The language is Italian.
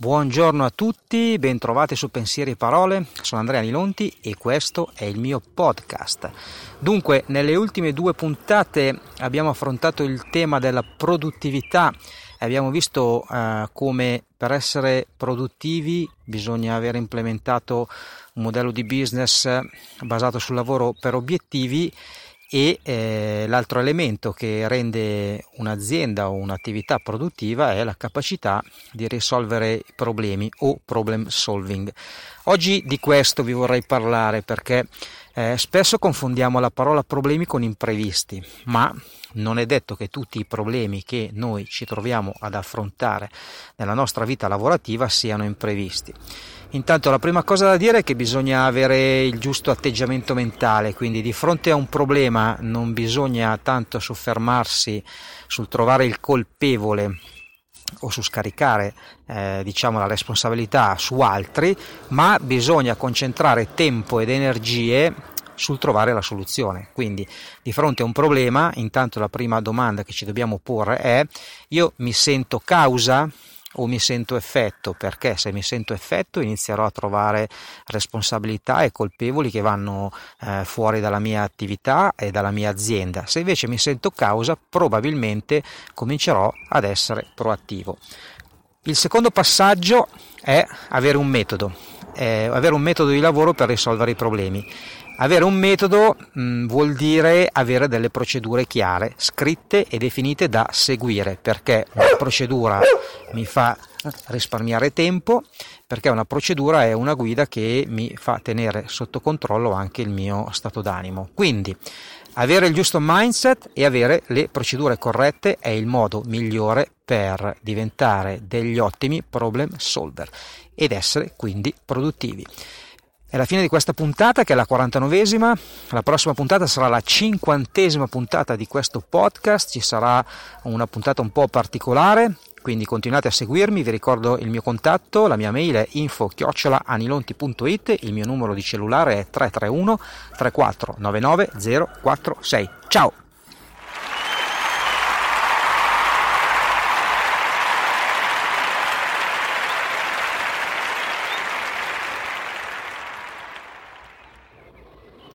Buongiorno a tutti, bentrovati su Pensieri e Parole, sono Andrea Nilonti e questo è il mio podcast. Dunque, nelle ultime due puntate abbiamo affrontato il tema della produttività e abbiamo visto eh, come per essere produttivi bisogna aver implementato un modello di business basato sul lavoro per obiettivi e eh, l'altro elemento che rende un'azienda o un'attività produttiva è la capacità di risolvere problemi o problem solving. Oggi di questo vi vorrei parlare perché eh, spesso confondiamo la parola problemi con imprevisti, ma non è detto che tutti i problemi che noi ci troviamo ad affrontare nella nostra vita lavorativa siano imprevisti. Intanto la prima cosa da dire è che bisogna avere il giusto atteggiamento mentale, quindi di fronte a un problema non bisogna tanto soffermarsi sul trovare il colpevole o su scaricare eh, diciamo la responsabilità su altri, ma bisogna concentrare tempo ed energie sul trovare la soluzione. Quindi di fronte a un problema, intanto la prima domanda che ci dobbiamo porre è io mi sento causa o mi sento effetto, perché se mi sento effetto inizierò a trovare responsabilità e colpevoli che vanno eh, fuori dalla mia attività e dalla mia azienda. Se invece mi sento causa, probabilmente comincerò ad essere proattivo. Il secondo passaggio è avere un metodo, eh, avere un metodo di lavoro per risolvere i problemi. Avere un metodo mh, mm, vuol dire avere delle procedure chiare, scritte e definite da seguire, perché una procedura mi fa risparmiare tempo, perché una procedura è una guida che mi fa tenere sotto controllo anche il mio stato d'animo. Quindi avere il giusto mindset e avere le procedure corrette è il modo migliore per diventare degli ottimi problem solver ed essere quindi produttivi. È la fine di questa puntata che è la 49esima, la prossima puntata sarà la cinquantesima puntata di questo podcast, ci sarà una puntata un po' particolare, quindi continuate a seguirmi, vi ricordo il mio contatto, la mia mail è info-anilonti.it, il mio numero di cellulare è 331 3499 046. Ciao!